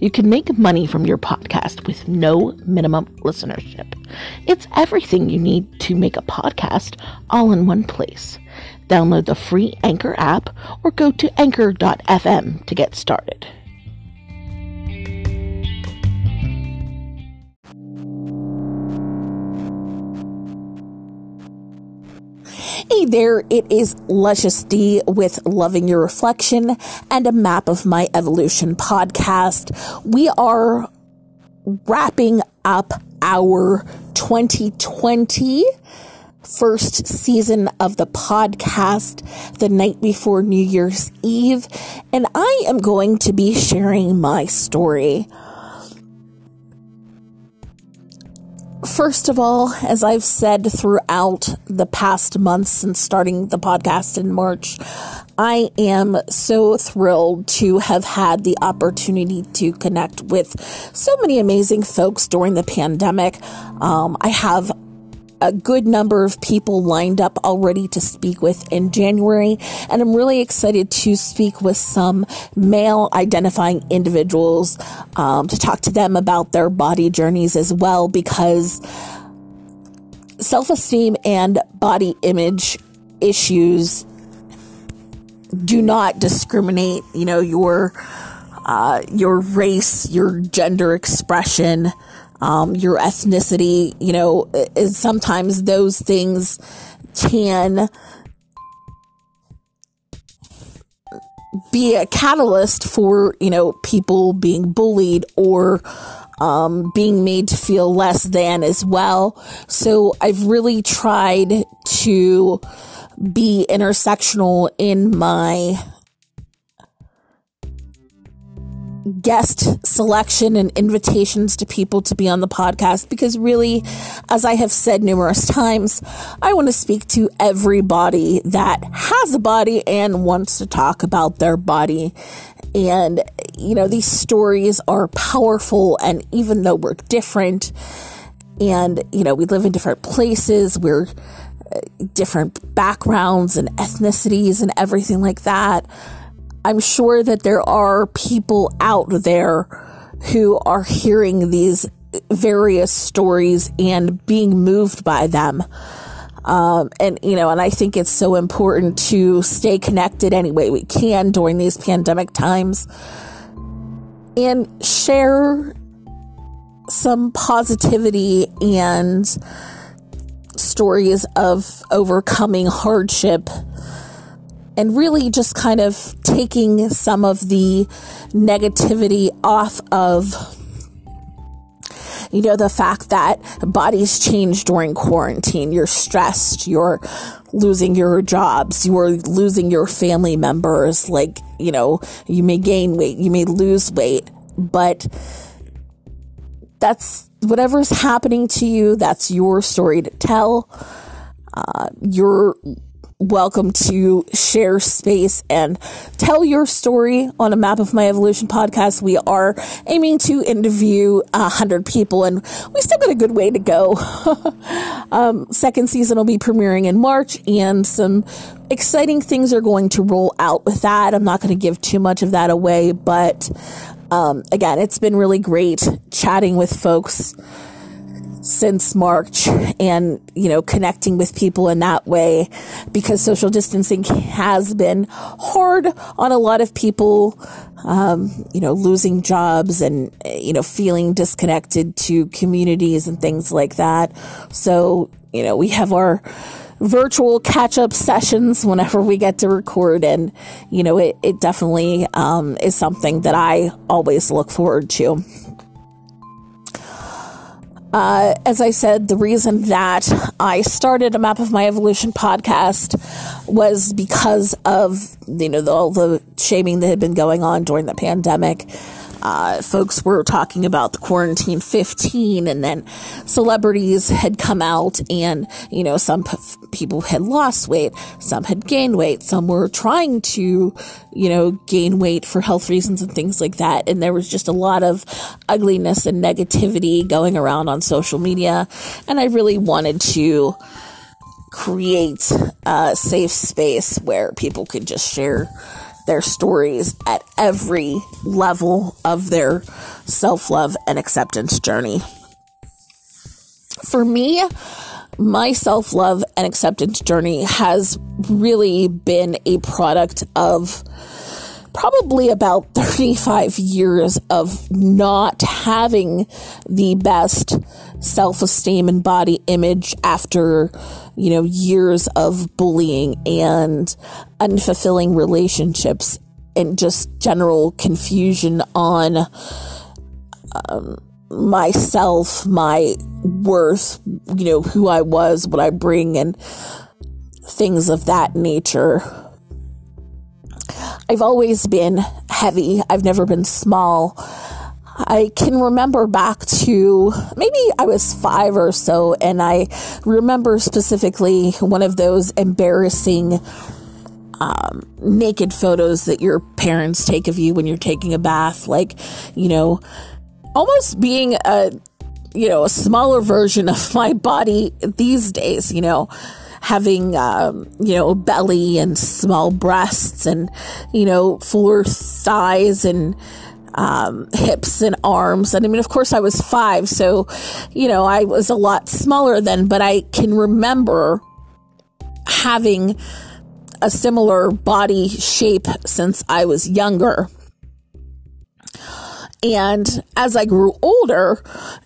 You can make money from your podcast with no minimum listenership. It's everything you need to make a podcast all in one place. Download the free Anchor app or go to anchor.fm to get started. Hey there, it is Luscious D with Loving Your Reflection and a Map of My Evolution podcast. We are wrapping up our 2020 first season of the podcast the night before New Year's Eve, and I am going to be sharing my story. First of all, as I've said throughout the past months since starting the podcast in March, I am so thrilled to have had the opportunity to connect with so many amazing folks during the pandemic. Um, I have a good number of people lined up already to speak with in January, and I'm really excited to speak with some male identifying individuals um, to talk to them about their body journeys as well because self esteem and body image issues do not discriminate, you know, your. Uh, your race, your gender expression, um, your ethnicity, you know, is sometimes those things can be a catalyst for, you know, people being bullied or um, being made to feel less than as well. So I've really tried to be intersectional in my guest selection and invitations to people to be on the podcast because really, as I have said numerous times, I want to speak to everybody that has a body and wants to talk about their body. And, you know, these stories are powerful. And even though we're different and, you know, we live in different places, we're uh, different backgrounds and ethnicities and everything like that I'm sure that there are people out there who are hearing these various stories and being moved by them. Um, and, you know, and I think it's so important to stay connected any way we can during these pandemic times and share some positivity and stories of overcoming hardship and really just kind of taking some of the negativity off of you know the fact that bodies change during quarantine. You're stressed you're losing your jobs you're losing your family members. Like you know you may gain weight you may lose weight but that's whatever's happening to you that's your story to tell. Uh, you're welcome to share space and tell your story on a Map of My Evolution podcast. We are aiming to interview a hundred people and we still got a good way to go. um, second season will be premiering in March and some exciting things are going to roll out with that. I'm not going to give too much of that away, but um, again, it's been really great chatting with folks since March and, you know, connecting with people in that way because social distancing has been hard on a lot of people, um, you know, losing jobs and, you know, feeling disconnected to communities and things like that. So, you know, we have our virtual catch up sessions whenever we get to record. And, you know, it, it definitely um, is something that I always look forward to. Uh, as I said, the reason that I started a Map of My Evolution podcast was because of you know the, all the shaming that had been going on during the pandemic. Uh, folks were talking about the quarantine 15 and then celebrities had come out and you know some p- people had lost weight some had gained weight some were trying to you know gain weight for health reasons and things like that and there was just a lot of ugliness and negativity going around on social media and i really wanted to create a safe space where people could just share their stories at every level of their self love and acceptance journey. For me, my self love and acceptance journey has really been a product of probably about 35 years of not having the best self esteem and body image after, you know, years of bullying and unfulfilling relationships and just general confusion on um, myself, my worth, you know, who I was, what I bring, and things of that nature. I've always been heavy. I've never been small. I can remember back to maybe I was five or so, and I remember specifically one of those embarrassing um, naked photos that your parents take of you when you're taking a bath. Like, you know, almost being a, you know, a smaller version of my body these days, you know having, um, you know, belly and small breasts and, you know, fuller thighs and, um, hips and arms. And I mean, of course, I was five, so, you know, I was a lot smaller then, but I can remember having a similar body shape since I was younger. And as I grew older,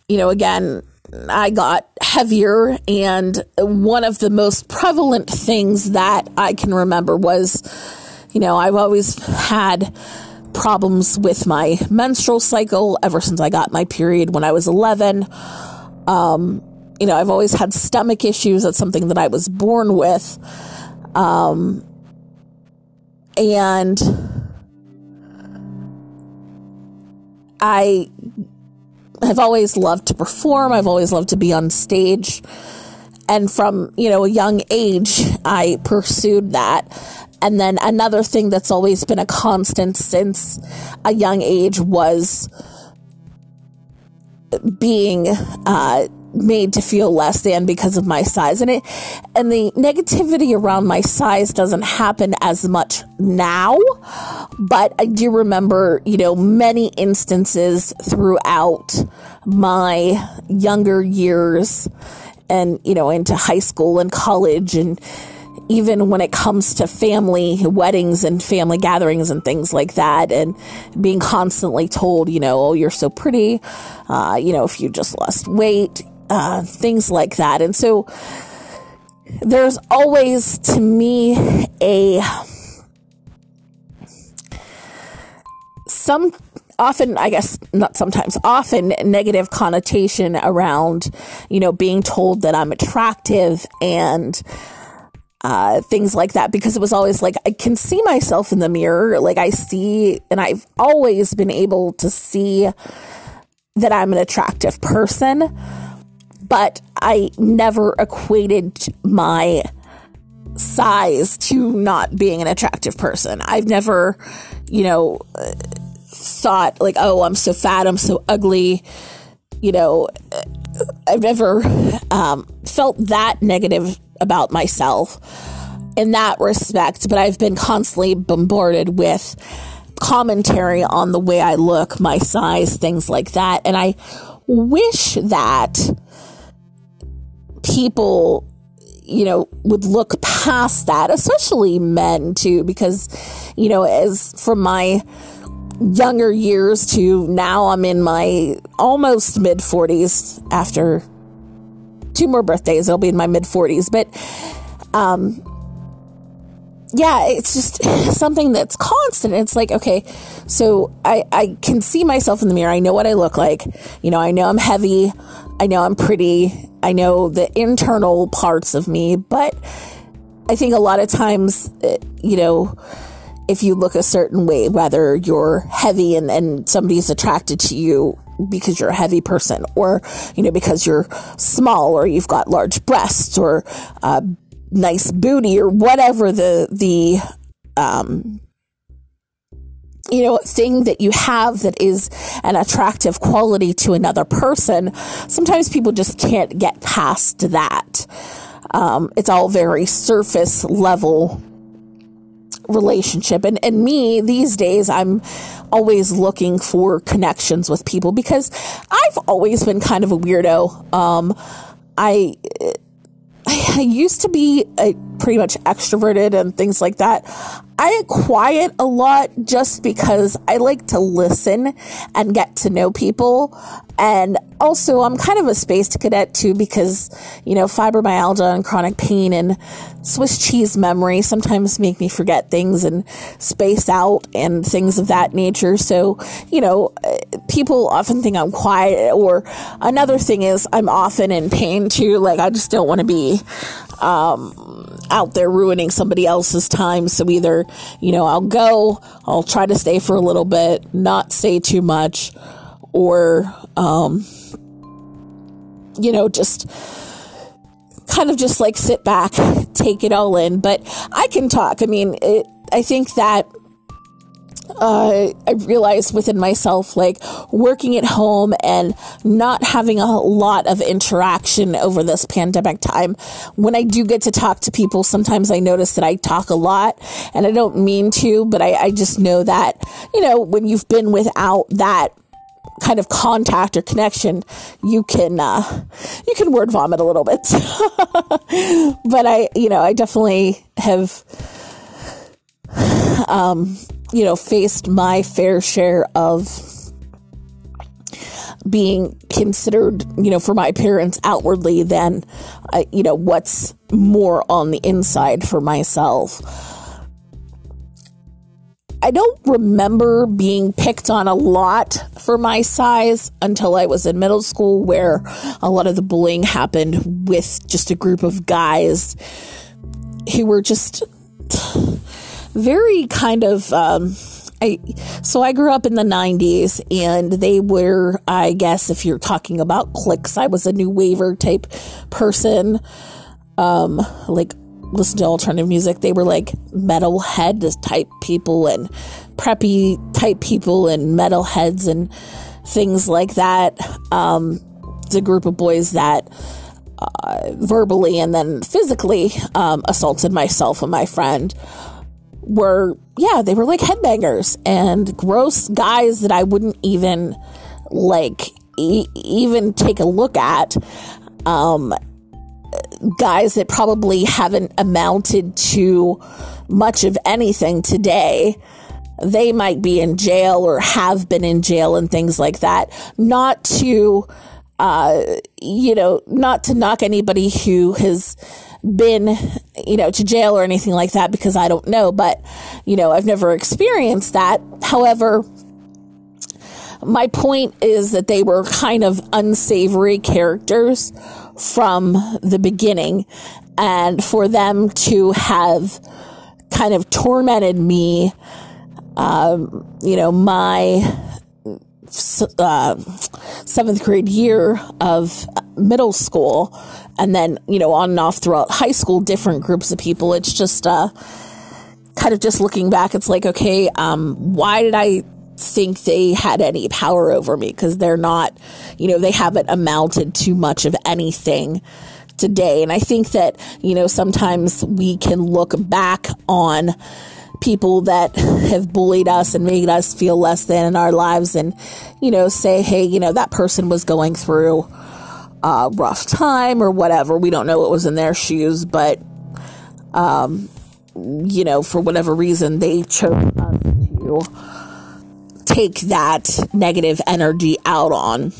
you know, again, I got heavier, and one of the most prevalent things that I can remember was, you know, I've always had problems with my menstrual cycle ever since I got my period when I was 11. Um, you know, I've always had stomach issues. That's something that I was born with. Um, and I I've always loved to perform. I've always loved to be on stage. And from, you know, a young age, I pursued that. And then another thing that's always been a constant since a young age was being uh, made to feel less than because of my size. And it and the negativity around my size doesn't happen as much now but I do remember you know many instances throughout my younger years and you know into high school and college and even when it comes to family weddings and family gatherings and things like that, and being constantly told, you know, oh, you're so pretty, uh, you know, if you just lost weight, uh, things like that. And so there's always, to me, a some often i guess not sometimes often negative connotation around you know being told that i'm attractive and uh, things like that because it was always like I can see myself in the mirror. Like I see, and I've always been able to see that I'm an attractive person but I never equated my size to not being an attractive person. I've never, you know, thought like, oh, I'm so fat, I'm so ugly. You know, I've never um, felt that negative about myself in that respect, but I've been constantly bombarded with commentary on the way I look, my size, things like that. And I wish that people you know, would look past that, especially men too, because, you know, as from my younger years to now I'm in my almost mid 40s after two more birthdays, I'll be in my mid 40s. But, um, yeah, it's just something that's constant. It's like, okay, so I, I can see myself in the mirror. I know what I look like. You know, I know I'm heavy. I know I'm pretty. I know the internal parts of me, but I think a lot of times, uh, you know, if you look a certain way, whether you're heavy and, and somebody's attracted to you because you're a heavy person or, you know, because you're small or you've got large breasts or nice booty or whatever the, the, um, you know, thing that you have that is an attractive quality to another person, sometimes people just can't get past that. Um, it's all very surface level relationship. And, and me these days, I'm always looking for connections with people because I've always been kind of a weirdo. Um, I, I used to be a, pretty much extroverted and things like that. I quiet a lot just because I like to listen and get to know people. And also, I'm kind of a space cadet too because, you know, fibromyalgia and chronic pain and Swiss cheese memory sometimes make me forget things and space out and things of that nature. So, you know, people often think I'm quiet. Or another thing is, I'm often in pain too. Like, I just don't want to be um, out there ruining somebody else's time. So either, you know, I'll go, I'll try to stay for a little bit, not say too much, or, um, you know, just kind of just like sit back, take it all in. But I can talk. I mean, it, I think that uh, I realized within myself, like working at home and not having a lot of interaction over this pandemic time. When I do get to talk to people, sometimes I notice that I talk a lot and I don't mean to, but I, I just know that, you know, when you've been without that kind of contact or connection, you can uh, you can word vomit a little bit. but I, you know, I definitely have um, you know, faced my fair share of being considered, you know, for my appearance outwardly than, uh, you know, what's more on the inside for myself. I don't remember being picked on a lot for my size until I was in middle school, where a lot of the bullying happened with just a group of guys who were just very kind of um, I so I grew up in the 90s and they were I guess if you're talking about clicks I was a new waver type person. Um like listen to alternative music they were like metalhead type people and preppy type people and metalheads and things like that. Um a group of boys that uh, verbally and then physically um, assaulted myself and my friend were, yeah, they were like headbangers and gross guys that I wouldn't even like e- even take a look at. Um, guys that probably haven't amounted to much of anything today. They might be in jail or have been in jail and things like that. Not to, uh, you know, not to knock anybody who has been, you know, to jail or anything like that because I don't know, but, you know, I've never experienced that. However, my point is that they were kind of unsavory characters from the beginning, and for them to have kind of tormented me, um, you know, my uh, seventh grade year of middle school, and then you know on and off throughout high school, different groups of people. It's just uh, kind of just looking back. It's like, okay, um, why did I think they had any power over me? Because they're not, you know, they haven't amounted to much of anything today. And I think that you know sometimes we can look back on people that have bullied us and made us feel less than in our lives and, you know, say, hey, you know, that person was going through a rough time or whatever. We don't know what was in their shoes, but, um, you know, for whatever reason, they chose us to take that negative energy out on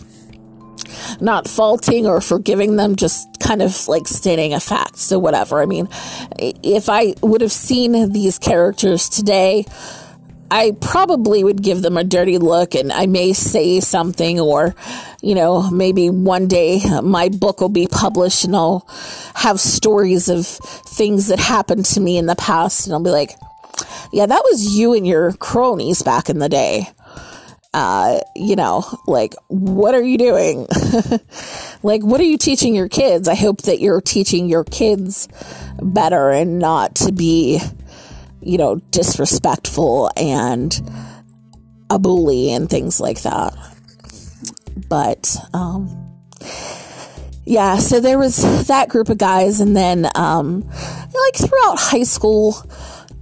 not faulting or forgiving them, just kind of like stating a fact. So, whatever. I mean, if I would have seen these characters today, I probably would give them a dirty look and I may say something, or, you know, maybe one day my book will be published and I'll have stories of things that happened to me in the past and I'll be like, yeah, that was you and your cronies back in the day. Uh, you know, like, what are you doing? like, what are you teaching your kids? I hope that you're teaching your kids better and not to be, you know, disrespectful and a bully and things like that. But, um, yeah, so there was that group of guys, and then, um, like throughout high school,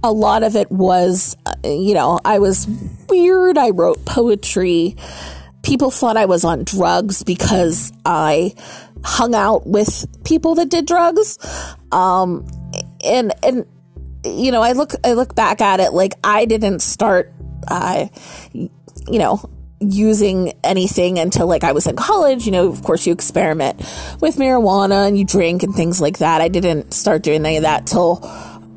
a lot of it was, uh, you know, I was weird. I wrote poetry. People thought I was on drugs because I hung out with people that did drugs. Um, and, and, you know, I look, I look back at it like I didn't start, uh, you know, using anything until like I was in college. You know, of course, you experiment with marijuana and you drink and things like that. I didn't start doing any of that till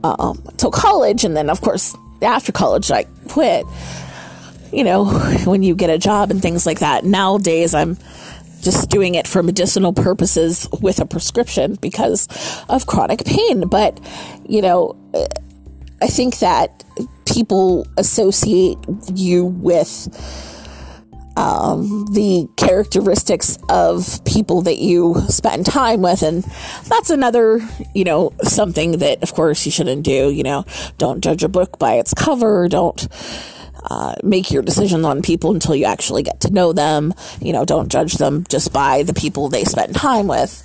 um, till college, and then of course after college I quit. You know, when you get a job and things like that. Nowadays, I'm just doing it for medicinal purposes with a prescription because of chronic pain. But you know, I think that people associate you with um, the characteristics of people that you spend time with. And that's another, you know, something that, of course, you shouldn't do. You know, don't judge a book by its cover. Don't uh, make your decisions on people until you actually get to know them. You know, don't judge them just by the people they spend time with.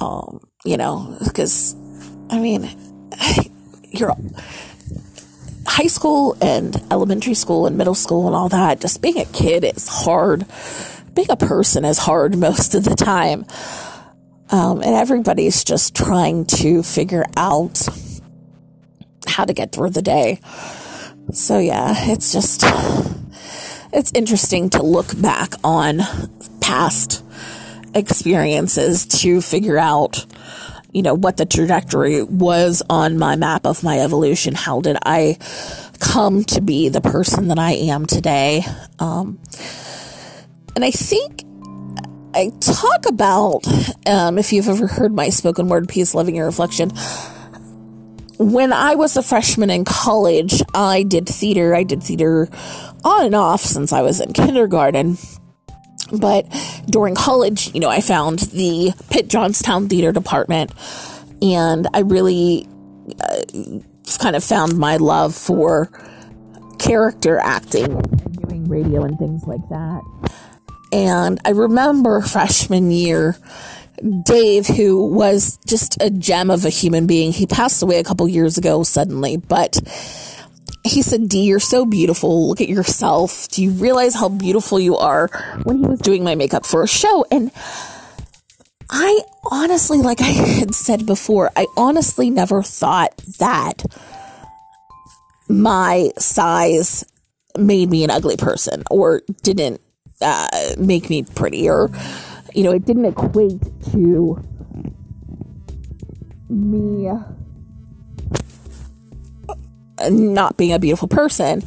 Um, you know, because, I mean, you're high school and elementary school and middle school and all that, just being a kid is hard. Being a person is hard most of the time. Um, and everybody's just trying to figure out how to get through the day. So, yeah, it's just, it's interesting to look back on past experiences to figure out you know, what the trajectory was on my map of my evolution. How did I come to be the person that I am today? Um, and I think I talk about, um, if you've ever heard my spoken word piece, Loving Your Reflection, when I was a freshman in college, I did theater. I did theater on and off since I was in kindergarten. But during college, you know, I found the Pitt Johnstown Theater Department, and I really uh, kind of found my love for character acting doing radio and things like that. And I remember freshman year, Dave, who was just a gem of a human being, he passed away a couple years ago suddenly, but he said, Dee, you're so beautiful. Look at yourself. Do you realize how beautiful you are? When he was doing my makeup for a show. And I honestly, like I had said before, I honestly never thought that my size made me an ugly person or didn't uh, make me pretty or, you know, it didn't equate to me not being a beautiful person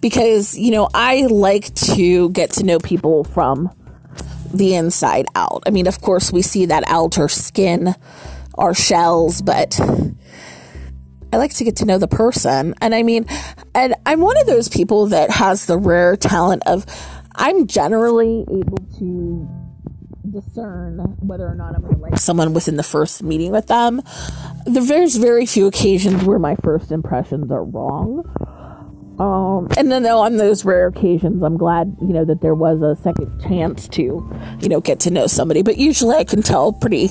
because, you know, I like to get to know people from the inside out. I mean, of course, we see that outer skin, our shells, but I like to get to know the person. And I mean, and I'm one of those people that has the rare talent of I'm generally able to discern whether or not I'm going to like someone within the first meeting with them. There's very few occasions where my first impressions are wrong. Um, and then on those rare occasions, I'm glad, you know, that there was a second chance to, you know, get to know somebody. But usually I can tell pretty,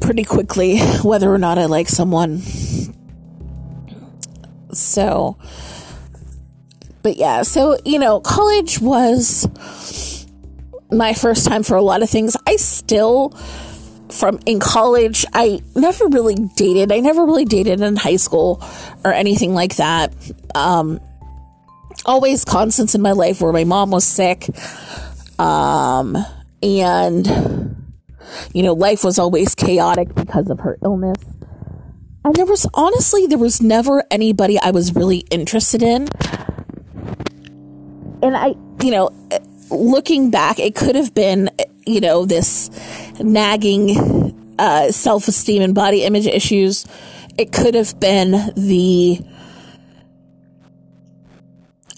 pretty quickly whether or not I like someone. So, but yeah, so, you know, college was my first time for a lot of things. I still, from in college, I never really dated. I never really dated in high school or anything like that. Um, always constants in my life where my mom was sick. Um, and, you know, life was always chaotic because of her illness. And there was honestly, there was never anybody I was really interested in and I, you know, looking back, it could have been, you know, this nagging uh, self esteem and body image issues it could have been the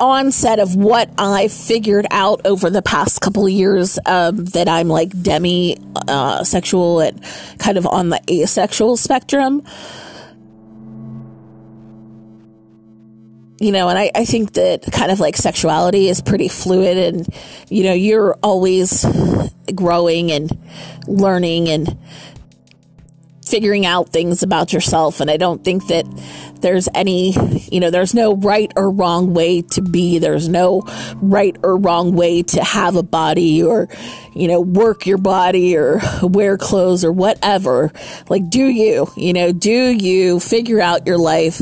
onset of what I figured out over the past couple of years um, that I'm like demi uh, sexual and kind of on the asexual spectrum. You know, and I, I think that kind of like sexuality is pretty fluid, and you know, you're always growing and learning and figuring out things about yourself. And I don't think that there's any, you know, there's no right or wrong way to be. There's no right or wrong way to have a body or, you know, work your body or wear clothes or whatever. Like, do you, you know, do you figure out your life?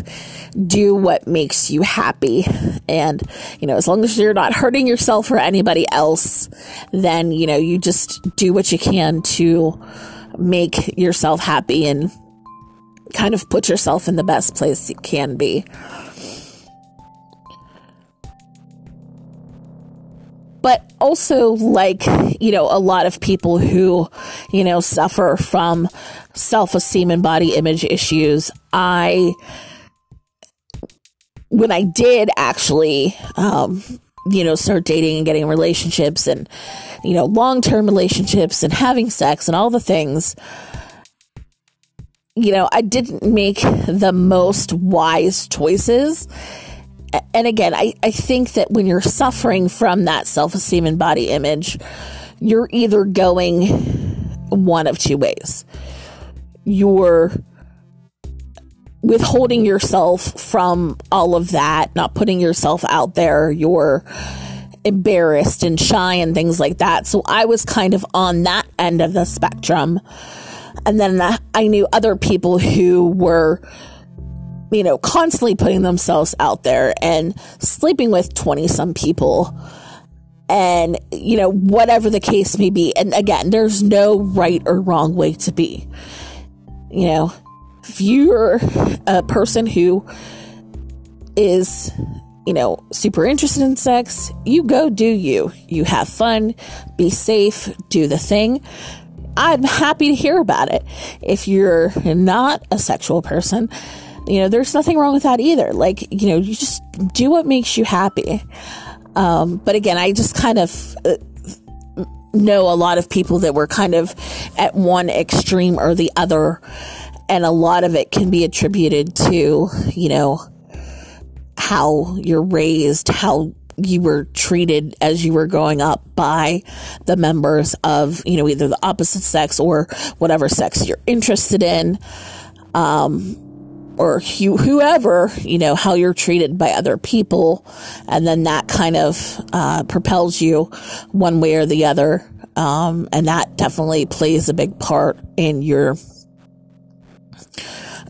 Do what makes you happy. And, you know, as long as you're not hurting yourself or anybody else, then, you know, you just do what you can to make yourself happy and kind of put yourself in the best place you can be. But also, like, you know, a lot of people who, you know, suffer from self esteem and body image issues, I, when I did actually, um, you know, start dating and getting relationships and, you know, long term relationships and having sex and all the things, you know, I didn't make the most wise choices. And again, I, I think that when you're suffering from that self esteem and body image, you're either going one of two ways. You're withholding yourself from all of that, not putting yourself out there. You're embarrassed and shy and things like that. So I was kind of on that end of the spectrum. And then I knew other people who were, you know, constantly putting themselves out there and sleeping with 20 some people. And, you know, whatever the case may be. And again, there's no right or wrong way to be. You know, if you're a person who is you know, super interested in sex, you go do you. You have fun, be safe, do the thing. I'm happy to hear about it. If you're not a sexual person, you know, there's nothing wrong with that either. Like, you know, you just do what makes you happy. Um, but again, I just kind of uh, know a lot of people that were kind of at one extreme or the other. And a lot of it can be attributed to, you know, how you're raised, how you were treated as you were growing up by the members of, you know, either the opposite sex or whatever sex you're interested in. Um, or whoever, you know, how you're treated by other people. And then that kind of uh, propels you one way or the other. Um, and that definitely plays a big part in your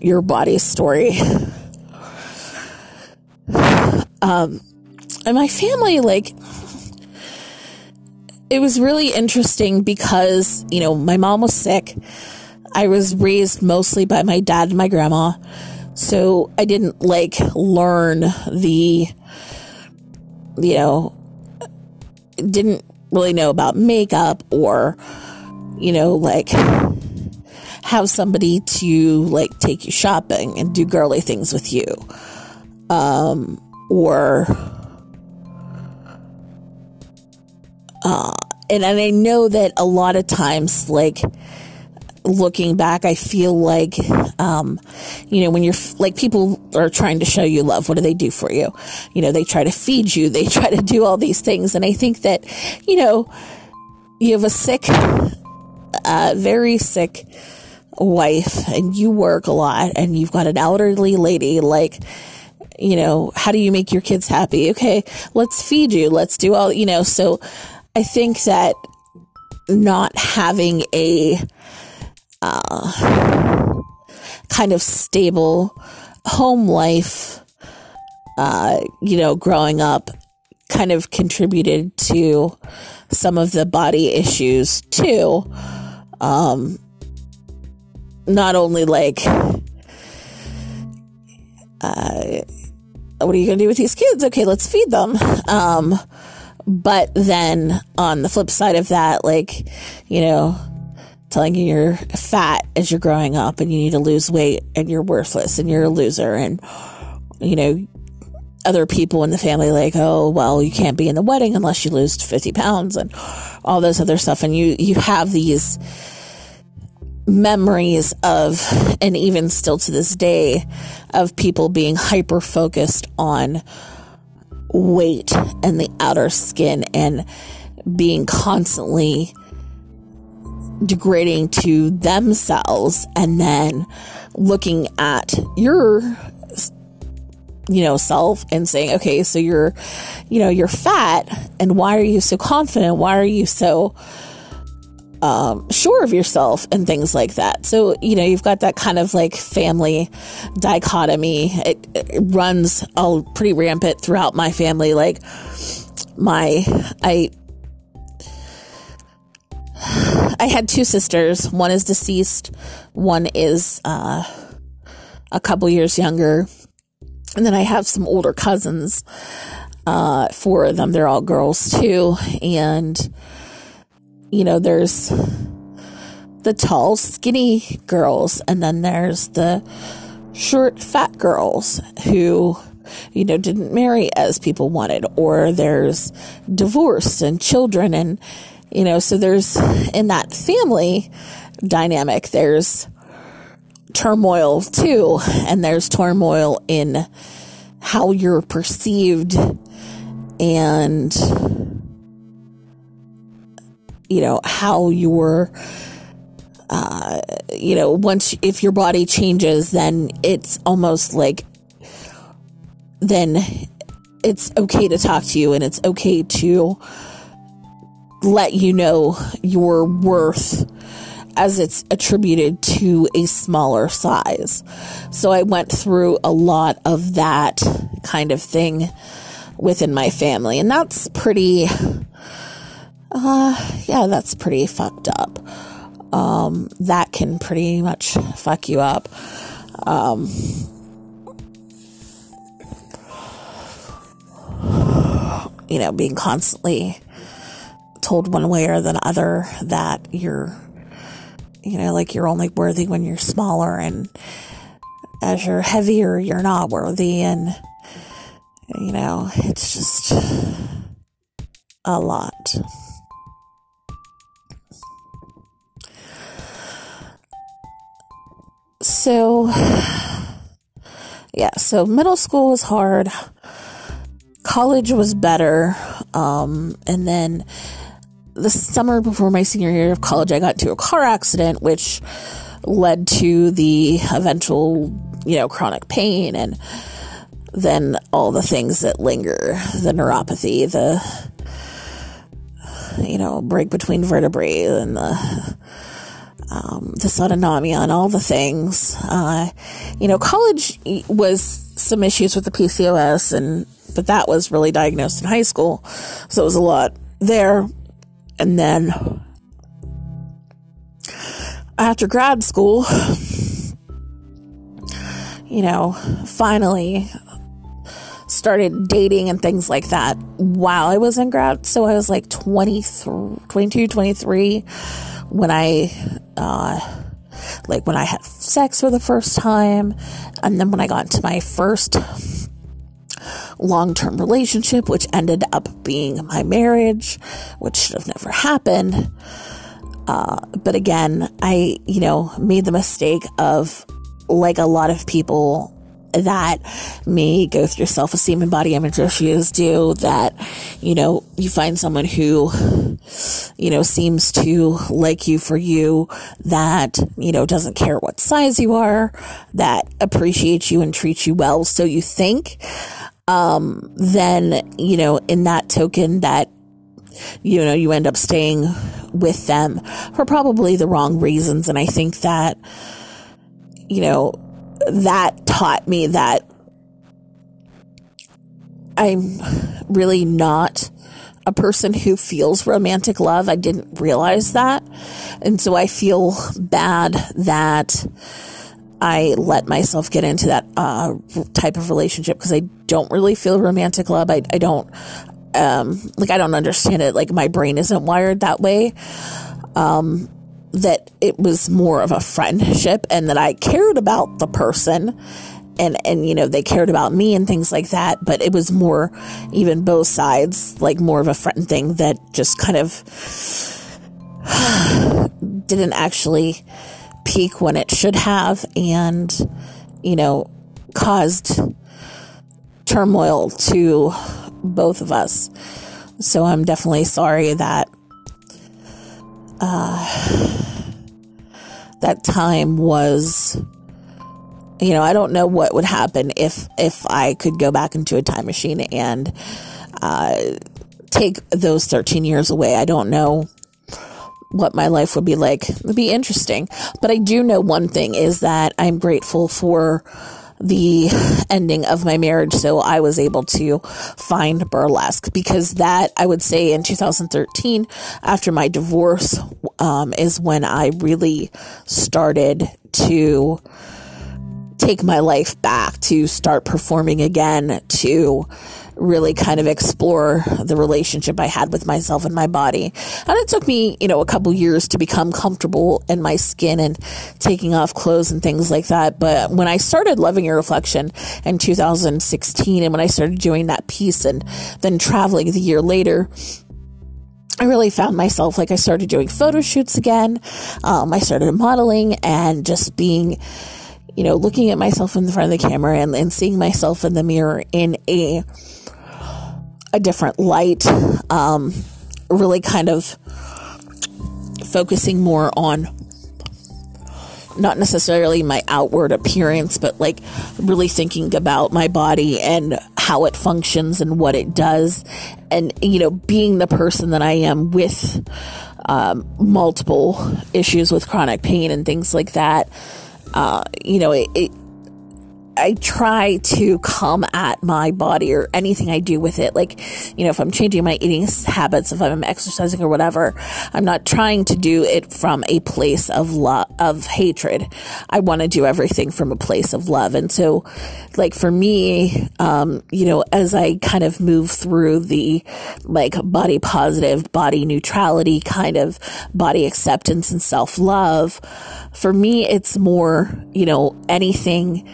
your body story. Um, and my family, like, it was really interesting because, you know, my mom was sick. I was raised mostly by my dad and my grandma. So I didn't like learn the, you know, didn't really know about makeup or, you know, like have somebody to like take you shopping and do girly things with you. Um, or uh, and, and I know that a lot of times, like looking back, I feel like, um, you know, when you're like people are trying to show you love, what do they do for you? You know, they try to feed you, they try to do all these things. And I think that, you know, you have a sick, uh, very sick wife and you work a lot and you've got an elderly lady, like, you know, how do you make your kids happy? Okay, let's feed you. Let's do all, you know, so I think that not having a uh, kind of stable home life, uh, you know, growing up kind of contributed to some of the body issues too. Um, not only like, uh, what are you going to do with these kids? Okay, let's feed them. Um, but then on the flip side of that, like, you know, telling you you're fat as you're growing up and you need to lose weight and you're worthless and you're a loser and you know other people in the family like oh well you can't be in the wedding unless you lose 50 pounds and all this other stuff. And you you have these memories of and even still to this day of people being hyper focused on weight and the outer skin and being constantly degrading to themselves and then looking at your you know self and saying okay so you're you know you're fat and why are you so confident? Why are you so um, sure of yourself and things like that. So, you know, you've got that kind of like family dichotomy. It, it runs all pretty rampant throughout my family. Like, my, I, I had two sisters. One is deceased. One is uh, a couple years younger. And then I have some older cousins. Uh, four of them. They're all girls too. And, you know, there's the tall, skinny girls, and then there's the short, fat girls who, you know, didn't marry as people wanted, or there's divorce and children, and, you know, so there's in that family dynamic, there's turmoil too, and there's turmoil in how you're perceived and you know, how your, uh, you know, once, if your body changes, then it's almost like, then it's okay to talk to you and it's okay to let you know your worth as it's attributed to a smaller size. So I went through a lot of that kind of thing within my family, and that's pretty uh, yeah, that's pretty fucked up. Um, that can pretty much fuck you up. Um, you know, being constantly told one way or the other that you're, you know, like you're only worthy when you're smaller, and as you're heavier, you're not worthy, and, you know, it's just a lot. So yeah, so middle school was hard. College was better. Um, and then the summer before my senior year of college, I got into a car accident, which led to the eventual, you know, chronic pain and then all the things that linger the neuropathy, the, you know, break between vertebrae and the um, dysautonomia and all the things. Uh, you know, college was some issues with the PCOS, and but that was really diagnosed in high school, so it was a lot there. And then after grad school, you know, finally started dating and things like that while I was in grad. So I was like 23, 22, 23 when I, uh, like when I had sex for the first time, and then when I got into my first long term relationship, which ended up being my marriage, which should have never happened. Uh, but again, I, you know, made the mistake of, like a lot of people that may go through self esteem and body image issues do that, you know, you find someone who, you know, seems to like you for you, that, you know, doesn't care what size you are, that appreciates you and treats you well. So you think, um, then, you know, in that token that, you know, you end up staying with them for probably the wrong reasons. And I think that, you know, that taught me that I'm really not a person who feels romantic love. I didn't realize that. And so I feel bad that I let myself get into that uh, type of relationship because I don't really feel romantic love. I, I don't, um, like, I don't understand it. Like, my brain isn't wired that way. Um, that it was more of a friendship and that I cared about the person and and you know they cared about me and things like that but it was more even both sides like more of a friend thing that just kind of didn't actually peak when it should have and you know caused turmoil to both of us. So i'm definitely sorry that uh, that time was you know, I don't know what would happen if if I could go back into a time machine and uh, take those 13 years away. I don't know what my life would be like. It would be interesting. But I do know one thing is that I'm grateful for the ending of my marriage so I was able to find burlesque because that I would say in 2013 after my divorce um, is when I really started to take my life back, to start performing again, to really kind of explore the relationship I had with myself and my body. And it took me, you know, a couple years to become comfortable in my skin and taking off clothes and things like that. But when I started loving your reflection in 2016 and when I started doing that piece and then traveling the year later, I really found myself like I started doing photo shoots again. Um, I started modeling and just being you know, looking at myself in the front of the camera and, and seeing myself in the mirror in a a different light, um, really kind of focusing more on not necessarily my outward appearance, but like really thinking about my body and how it functions and what it does, and you know, being the person that I am with um, multiple issues with chronic pain and things like that uh, you know, it, it, I try to come at my body or anything I do with it. Like, you know, if I'm changing my eating habits, if I'm exercising or whatever, I'm not trying to do it from a place of love, of hatred. I want to do everything from a place of love. And so, like, for me, um, you know, as I kind of move through the like body positive, body neutrality kind of body acceptance and self love, for me, it's more, you know, anything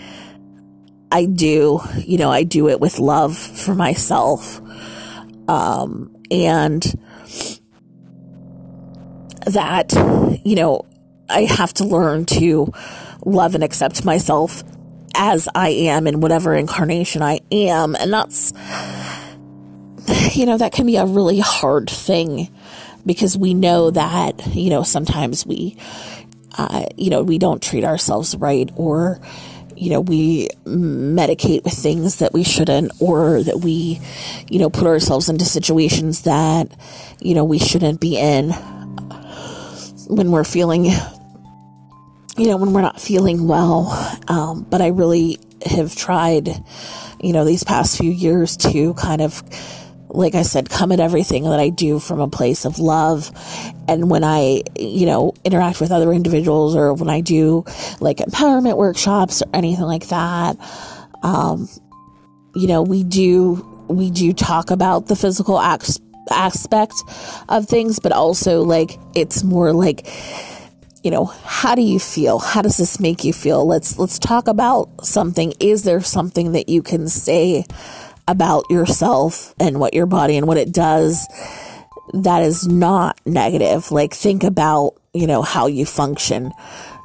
I do, you know, I do it with love for myself. Um, and that, you know, I have to learn to love and accept myself as I am in whatever incarnation I am. And that's, you know, that can be a really hard thing because we know that, you know, sometimes we, uh, you know, we don't treat ourselves right or, you know, we medicate with things that we shouldn't, or that we, you know, put ourselves into situations that, you know, we shouldn't be in when we're feeling, you know, when we're not feeling well. Um, but I really have tried, you know, these past few years to kind of like I said, come at everything that I do from a place of love. And when I, you know, interact with other individuals or when I do like empowerment workshops or anything like that, um, you know, we do, we do talk about the physical aspect of things, but also like it's more like, you know, how do you feel? How does this make you feel? Let's, let's talk about something. Is there something that you can say about yourself and what your body and what it does that is not negative. Like think about, you know, how you function.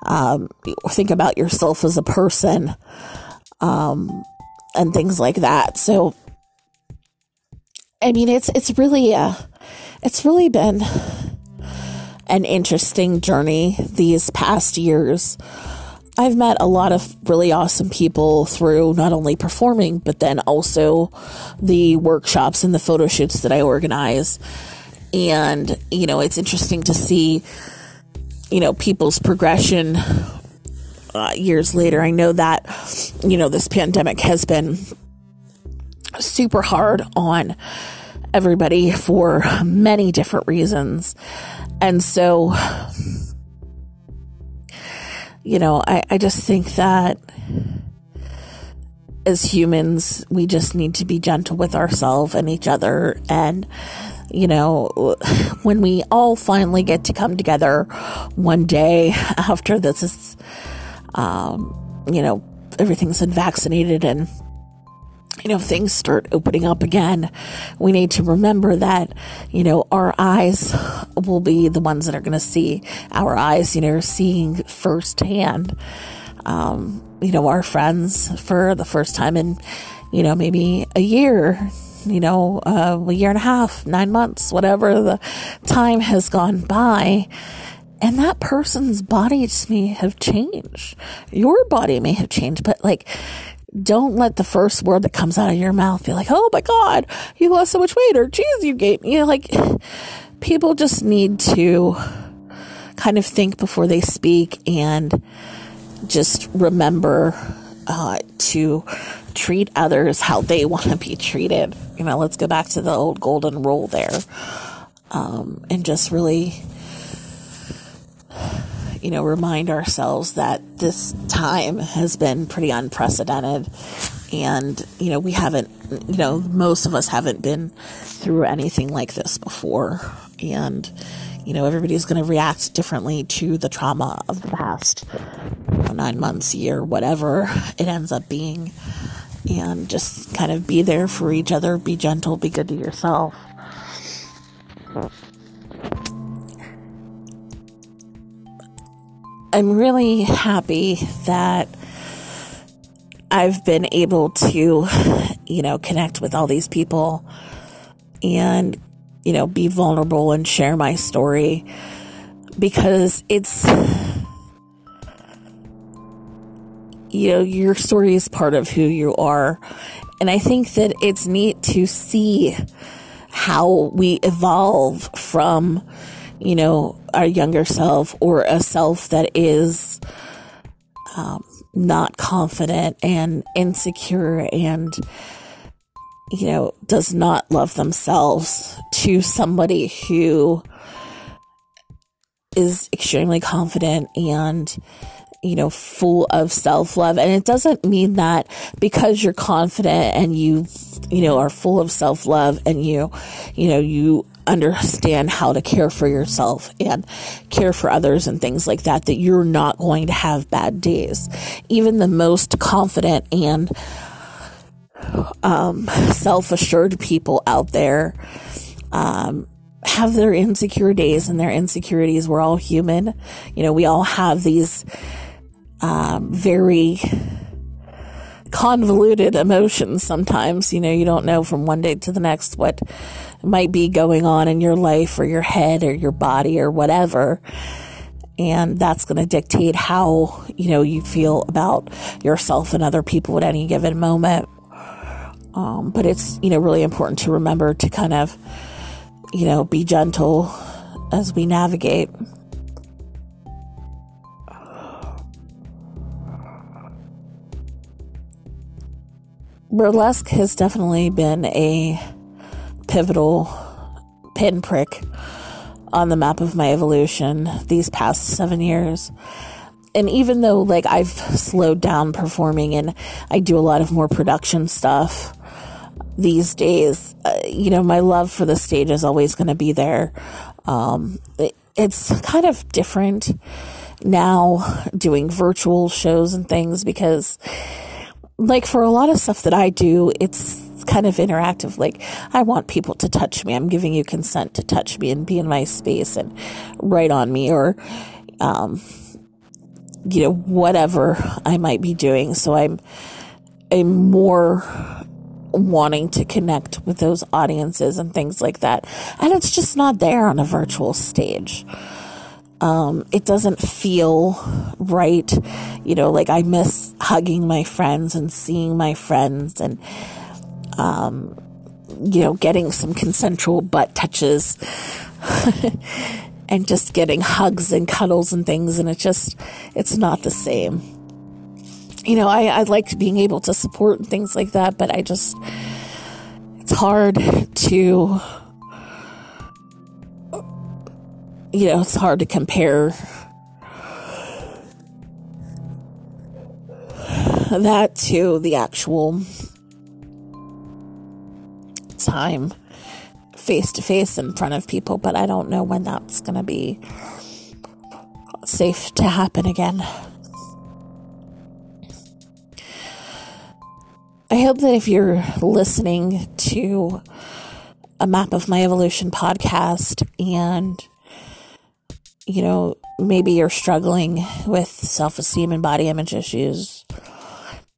Um, think about yourself as a person, um, and things like that. So, I mean, it's, it's really, uh, it's really been an interesting journey these past years. I've met a lot of really awesome people through not only performing, but then also the workshops and the photo shoots that I organize. And, you know, it's interesting to see, you know, people's progression uh, years later. I know that, you know, this pandemic has been super hard on everybody for many different reasons. And so, you know, I, I just think that as humans, we just need to be gentle with ourselves and each other. And, you know, when we all finally get to come together one day after this is, um, you know, everything's been vaccinated and you know, things start opening up again, we need to remember that, you know, our eyes will be the ones that are going to see our eyes, you know, seeing firsthand, um, you know, our friends for the first time in, you know, maybe a year, you know, uh, a year and a half, nine months, whatever the time has gone by. And that person's body may have changed. Your body may have changed, but like, don't let the first word that comes out of your mouth be like, oh my God, you lost so much weight or geez, you gained, you know, like people just need to kind of think before they speak and just remember uh, to treat others how they want to be treated. You know, let's go back to the old golden rule there. Um, and just really, you know, remind ourselves that this time has been pretty unprecedented. And, you know, we haven't, you know, most of us haven't been through anything like this before. And, you know, everybody's going to react differently to the trauma of the past nine months, year, whatever it ends up being and just kind of be there for each other, be gentle, be good to yourself. I'm really happy that I've been able to, you know, connect with all these people and, you know, be vulnerable and share my story because it's you know, your story is part of who you are. And I think that it's neat to see how we evolve from, you know, our younger self or a self that is um, not confident and insecure and, you know, does not love themselves to somebody who is extremely confident and you know, full of self love. And it doesn't mean that because you're confident and you, you know, are full of self love and you, you know, you understand how to care for yourself and care for others and things like that, that you're not going to have bad days. Even the most confident and um, self assured people out there, um, have their insecure days and their insecurities. We're all human. You know, we all have these um, very convoluted emotions sometimes. You know, you don't know from one day to the next what might be going on in your life or your head or your body or whatever. And that's going to dictate how, you know, you feel about yourself and other people at any given moment. Um, but it's, you know, really important to remember to kind of, you know, be gentle as we navigate. Burlesque has definitely been a pivotal pinprick on the map of my evolution these past seven years. And even though, like, I've slowed down performing and I do a lot of more production stuff these days, uh, you know, my love for the stage is always going to be there. Um, it, it's kind of different now doing virtual shows and things because like for a lot of stuff that I do, it's kind of interactive. Like, I want people to touch me. I'm giving you consent to touch me and be in my space and write on me or, um, you know, whatever I might be doing. So I'm, I'm more wanting to connect with those audiences and things like that. And it's just not there on a virtual stage. Um, it doesn't feel right. You know, like I miss hugging my friends and seeing my friends and, um, you know, getting some consensual butt touches and just getting hugs and cuddles and things. And it just, it's not the same. You know, I, I like being able to support things like that, but I just, it's hard to you know, it's hard to compare that to the actual time face to face in front of people, but I don't know when that's going to be safe to happen again. I hope that if you're listening to a map of my evolution podcast and you know maybe you're struggling with self-esteem and body image issues.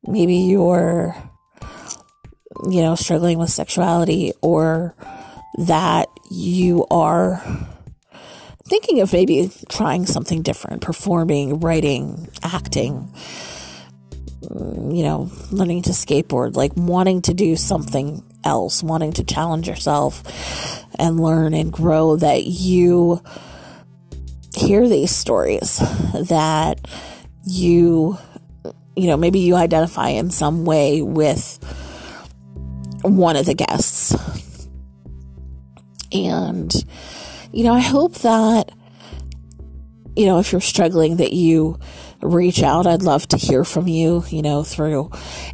Maybe you're you know struggling with sexuality or that you are thinking of maybe trying something different performing writing acting you know learning to skateboard like wanting to do something else wanting to challenge yourself and learn and grow that you hear these stories that you you know maybe you identify in some way with one of the guests. And you know i hope that you know if you're struggling that you reach out. I'd love to hear from you you know through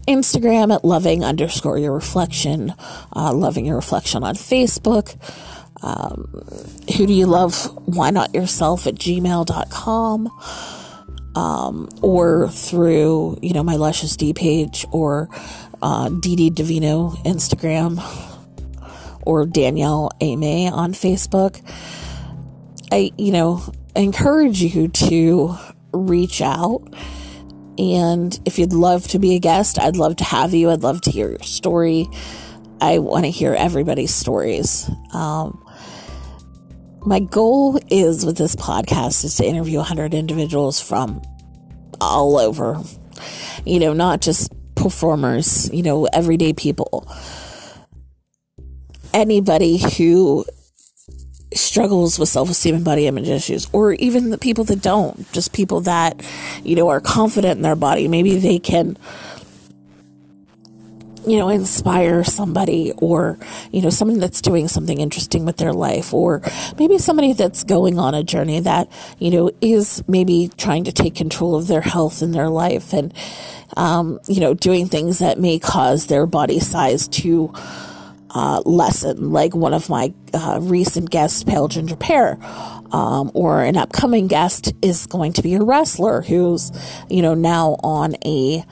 instagram at loving underscore your reflection uh, loving your reflection on facebook um, who do you love? Why not yourself at gmail.com um, or through, you know, my Luscious D page or uh, DD Divino Instagram or Danielle Ame on Facebook. I, you know, encourage you to reach out. And if you'd love to be a guest, I'd love to have you. I'd love to hear your story. I want to hear everybody's stories. Um, my goal is with this podcast is to interview 100 individuals from all over, you know, not just performers, you know, everyday people. Anybody who struggles with self esteem and body image issues, or even the people that don't, just people that, you know, are confident in their body. Maybe they can you know, inspire somebody or, you know, somebody that's doing something interesting with their life or maybe somebody that's going on a journey that, you know, is maybe trying to take control of their health and their life and, um, you know, doing things that may cause their body size to, uh, lessen, like one of my uh, recent guests, Pale Ginger Pear, um, or an upcoming guest is going to be a wrestler who's, you know, now on a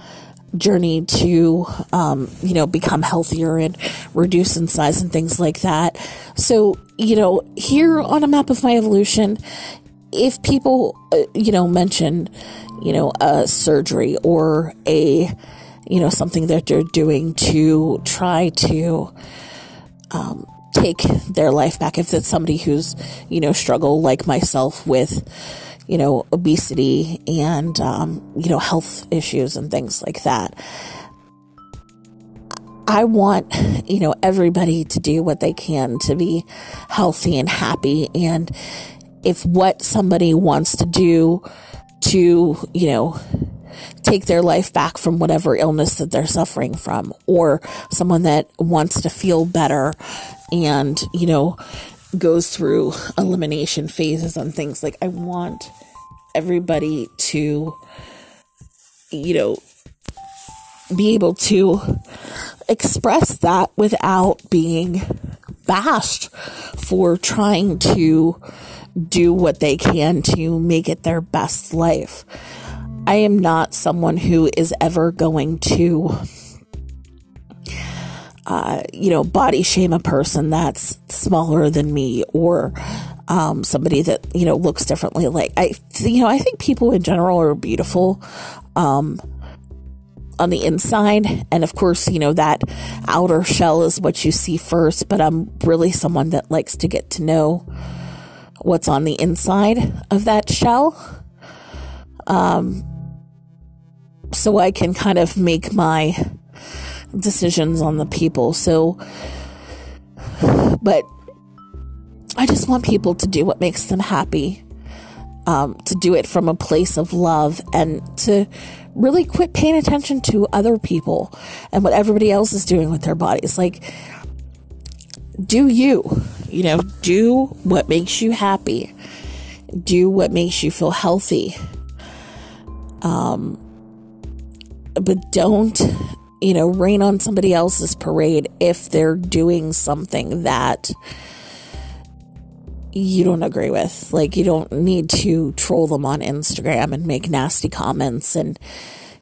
journey to, um, you know, become healthier and reduce in size and things like that. So, you know, here on a map of my evolution, if people, uh, you know, mention, you know, a surgery or a, you know, something that they're doing to try to, um, take their life back. If it's somebody who's, you know, struggle like myself with, you know, obesity and, um, you know, health issues and things like that. I want, you know, everybody to do what they can to be healthy and happy. And if what somebody wants to do to, you know, take their life back from whatever illness that they're suffering from, or someone that wants to feel better and, you know, goes through elimination phases on things like I want everybody to you know be able to express that without being bashed for trying to do what they can to make it their best life. I am not someone who is ever going to uh, you know, body shame a person that's smaller than me or um, somebody that you know looks differently. Like I, you know, I think people in general are beautiful. Um, on the inside. And of course, you know, that outer shell is what you see first, but I'm really someone that likes to get to know what's on the inside of that shell. Um, so I can kind of make my decisions on the people. So, but I just want people to do what makes them happy, um, to do it from a place of love, and to really quit paying attention to other people and what everybody else is doing with their bodies. Like, do you, you know, do what makes you happy, do what makes you feel healthy. Um, but don't you know, rain on somebody else's parade if they're doing something that you don't agree with. Like, you don't need to troll them on Instagram and make nasty comments and,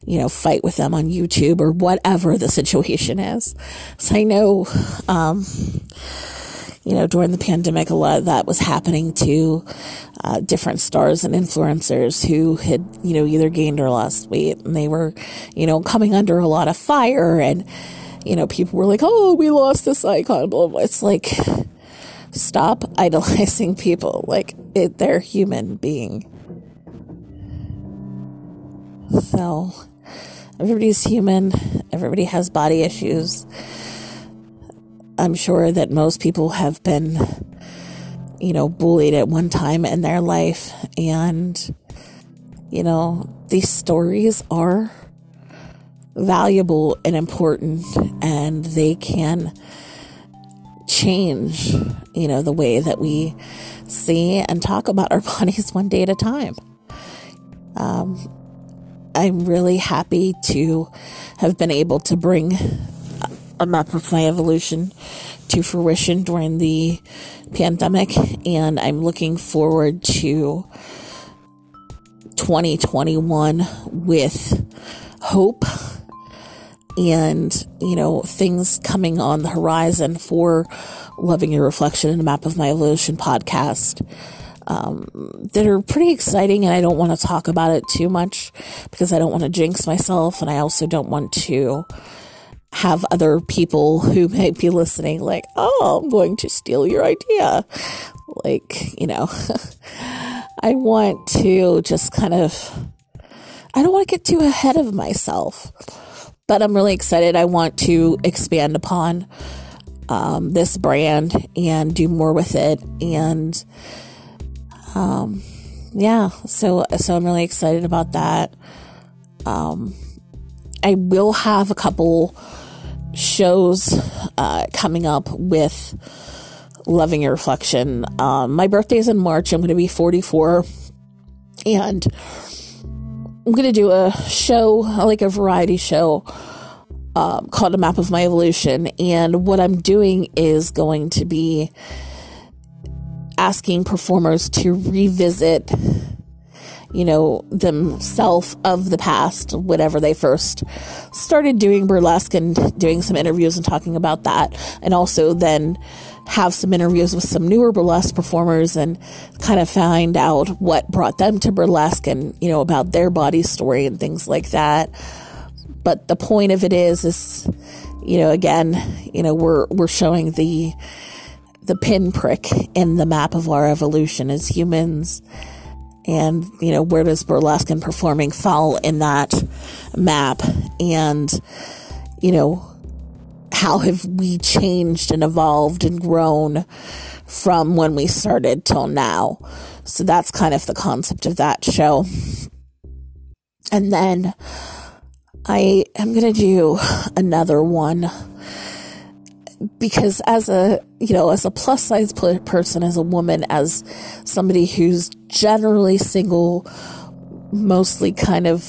you know, fight with them on YouTube or whatever the situation is. So I know, um, you know, during the pandemic, a lot of that was happening to uh, different stars and influencers who had, you know, either gained or lost weight and they were, you know, coming under a lot of fire and, you know, people were like, oh, we lost this icon. Blah, blah. It's like, stop idolizing people. Like, it, they're human being. So, everybody's human. Everybody has body issues. I'm sure that most people have been, you know, bullied at one time in their life. And, you know, these stories are valuable and important and they can change, you know, the way that we see and talk about our bodies one day at a time. Um, I'm really happy to have been able to bring a map of my evolution to fruition during the pandemic, and I'm looking forward to 2021 with hope and you know things coming on the horizon for loving your reflection in a map of my evolution podcast um, that are pretty exciting and i don't want to talk about it too much because i don't want to jinx myself and i also don't want to have other people who may be listening like, oh, I'm going to steal your idea. Like, you know, I want to just kind of, I don't want to get too ahead of myself, but I'm really excited. I want to expand upon um, this brand and do more with it. And, um, yeah, so, so I'm really excited about that. Um, I will have a couple shows uh, coming up with Loving Your Reflection. Um, my birthday is in March. I'm going to be 44. And I'm going to do a show, like a variety show um, called A Map of My Evolution. And what I'm doing is going to be asking performers to revisit you know, themselves of the past, whenever they first started doing burlesque and doing some interviews and talking about that. And also then have some interviews with some newer burlesque performers and kind of find out what brought them to burlesque and, you know, about their body story and things like that. But the point of it is, is, you know, again, you know, we're, we're showing the, the pinprick in the map of our evolution as humans and you know where does burlesque and performing fall in that map? And you know how have we changed and evolved and grown from when we started till now? So that's kind of the concept of that show. And then i am going to do another one because as a you know as a plus size person as a woman as somebody who's generally single mostly kind of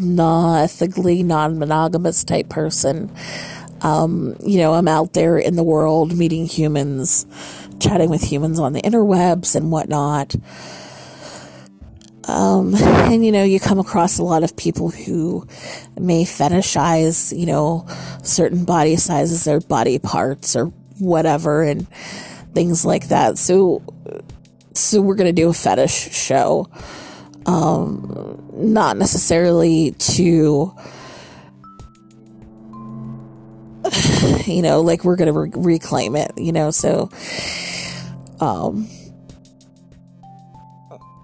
not ethically non-monogamous type person um, you know i'm out there in the world meeting humans chatting with humans on the interwebs and whatnot um, and you know, you come across a lot of people who may fetishize, you know, certain body sizes or body parts or whatever and things like that. So, so we're to do a fetish show. Um, not necessarily to, you know, like we're to re- reclaim it, you know, so, um,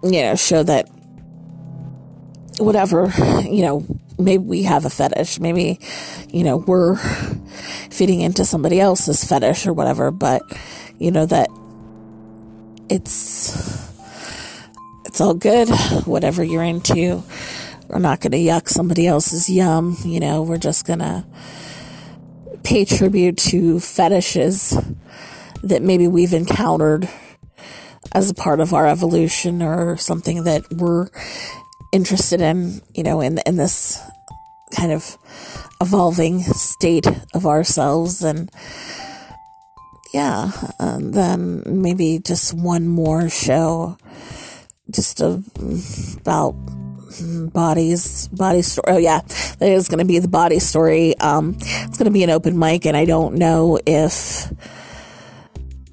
you know, show that whatever, you know, maybe we have a fetish. Maybe, you know, we're fitting into somebody else's fetish or whatever, but, you know, that it's, it's all good. Whatever you're into, we're not going to yuck somebody else's yum. You know, we're just going to pay tribute to fetishes that maybe we've encountered as a part of our evolution or something that we're interested in, you know, in in this kind of evolving state of ourselves and yeah, and then maybe just one more show just about bodies body story oh yeah is going to be the body story. Um it's going to be an open mic and i don't know if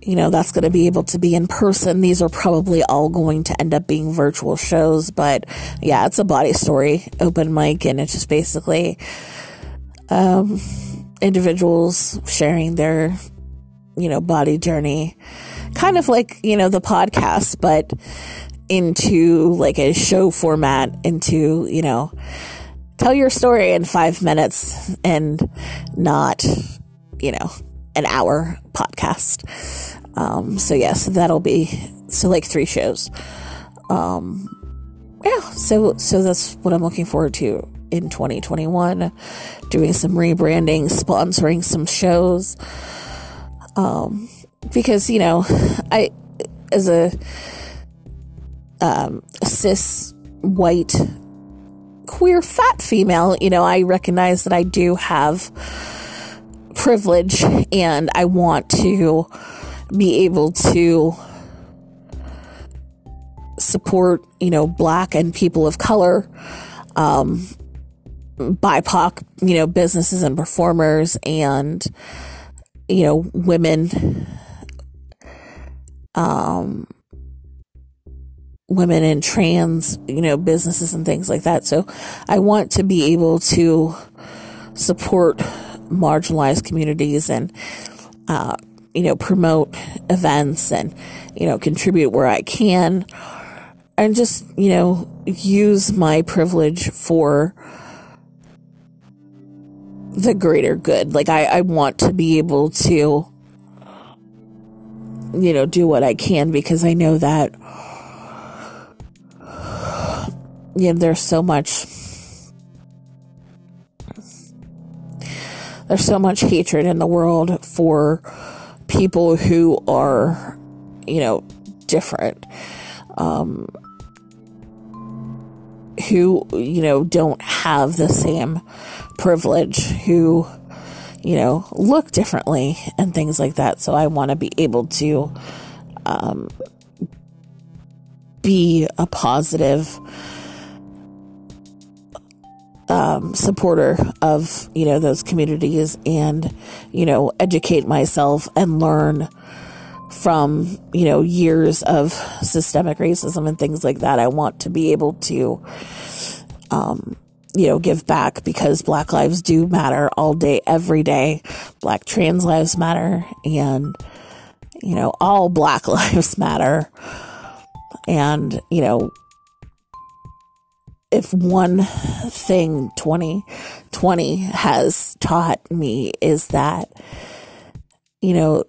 you know that's going to be able to be in person. These are probably all going to end up being virtual shows but yeah it's a body story open mic and it's just basically um individuals sharing their you know body journey. Kind of like you know the podcast but into like a show format into, you know, tell your story in five minutes and not, you know, an hour podcast. Um, so yes, that'll be, so like three shows. Um, yeah, so, so that's what I'm looking forward to in 2021, doing some rebranding, sponsoring some shows. Um, because, you know, I, as a, um, cis white queer fat female, you know, I recognize that I do have privilege and I want to be able to support, you know, black and people of color, um, BIPOC, you know, businesses and performers and, you know, women, um, women and trans, you know, businesses and things like that. So I want to be able to support marginalized communities and, uh, you know, promote events and, you know, contribute where I can and just, you know, use my privilege for the greater good. Like I, I want to be able to, you know, do what I can because I know that you know, there's so much there's so much hatred in the world for people who are, you know, different. Um, who, you know, don't have the same privilege, who, you know, look differently and things like that. So I want to be able to um, be a positive um, supporter of you know those communities and you know educate myself and learn from you know years of systemic racism and things like that. I want to be able to um, you know give back because Black lives do matter all day, every day. Black trans lives matter, and you know all Black lives matter. And you know if one thing 2020 has taught me is that, you know,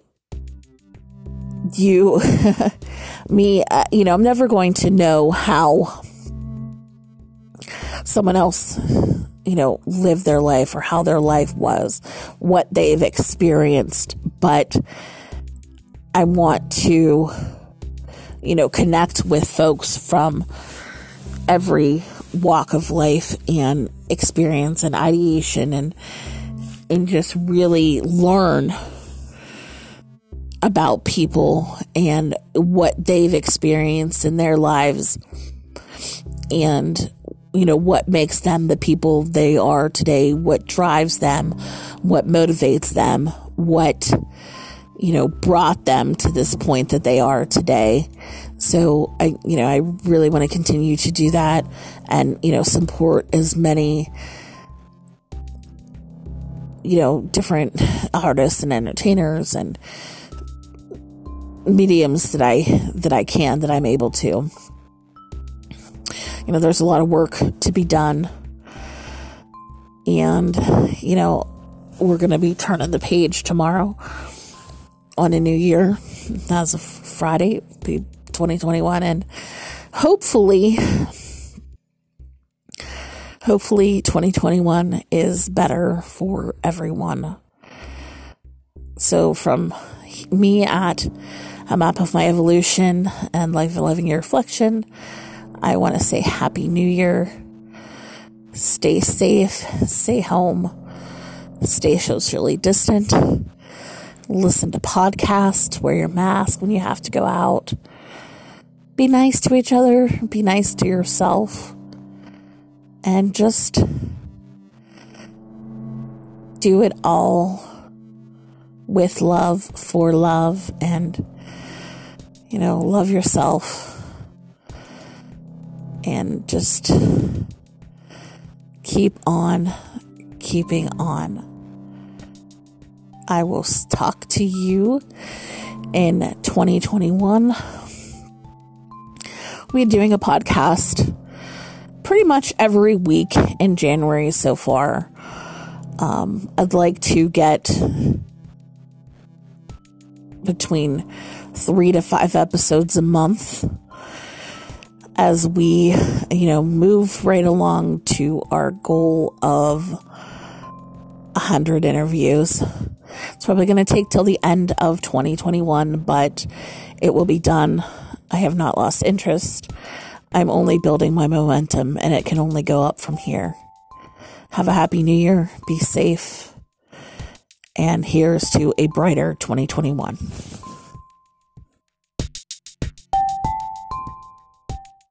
you, me, uh, you know, I'm never going to know how someone else, you know, lived their life or how their life was, what they've experienced, but I want to, you know, connect with folks from every walk of life and experience and ideation and and just really learn about people and what they've experienced in their lives and you know what makes them the people they are today what drives them what motivates them what you know brought them to this point that they are today so I, you know, I really want to continue to do that and, you know, support as many, you know, different artists and entertainers and mediums that I, that I can, that I'm able to. You know, there's a lot of work to be done. And, you know, we're going to be turning the page tomorrow on a new year. That's a Friday, be 2021 and hopefully hopefully 2021 is better for everyone. So from me at a map of my evolution and Loving Your Reflection, I want to say happy new year. Stay safe, stay home, stay socially distant, listen to podcasts, wear your mask when you have to go out. Be nice to each other, be nice to yourself, and just do it all with love, for love, and, you know, love yourself. And just keep on keeping on. I will talk to you in 2021. We're doing a podcast pretty much every week in January so far. Um, I'd like to get between three to five episodes a month as we, you know, move right along to our goal of 100 interviews. It's probably going to take till the end of 2021, but it will be done. I have not lost interest. I'm only building my momentum and it can only go up from here. Have a happy new year. Be safe. And here's to a brighter 2021.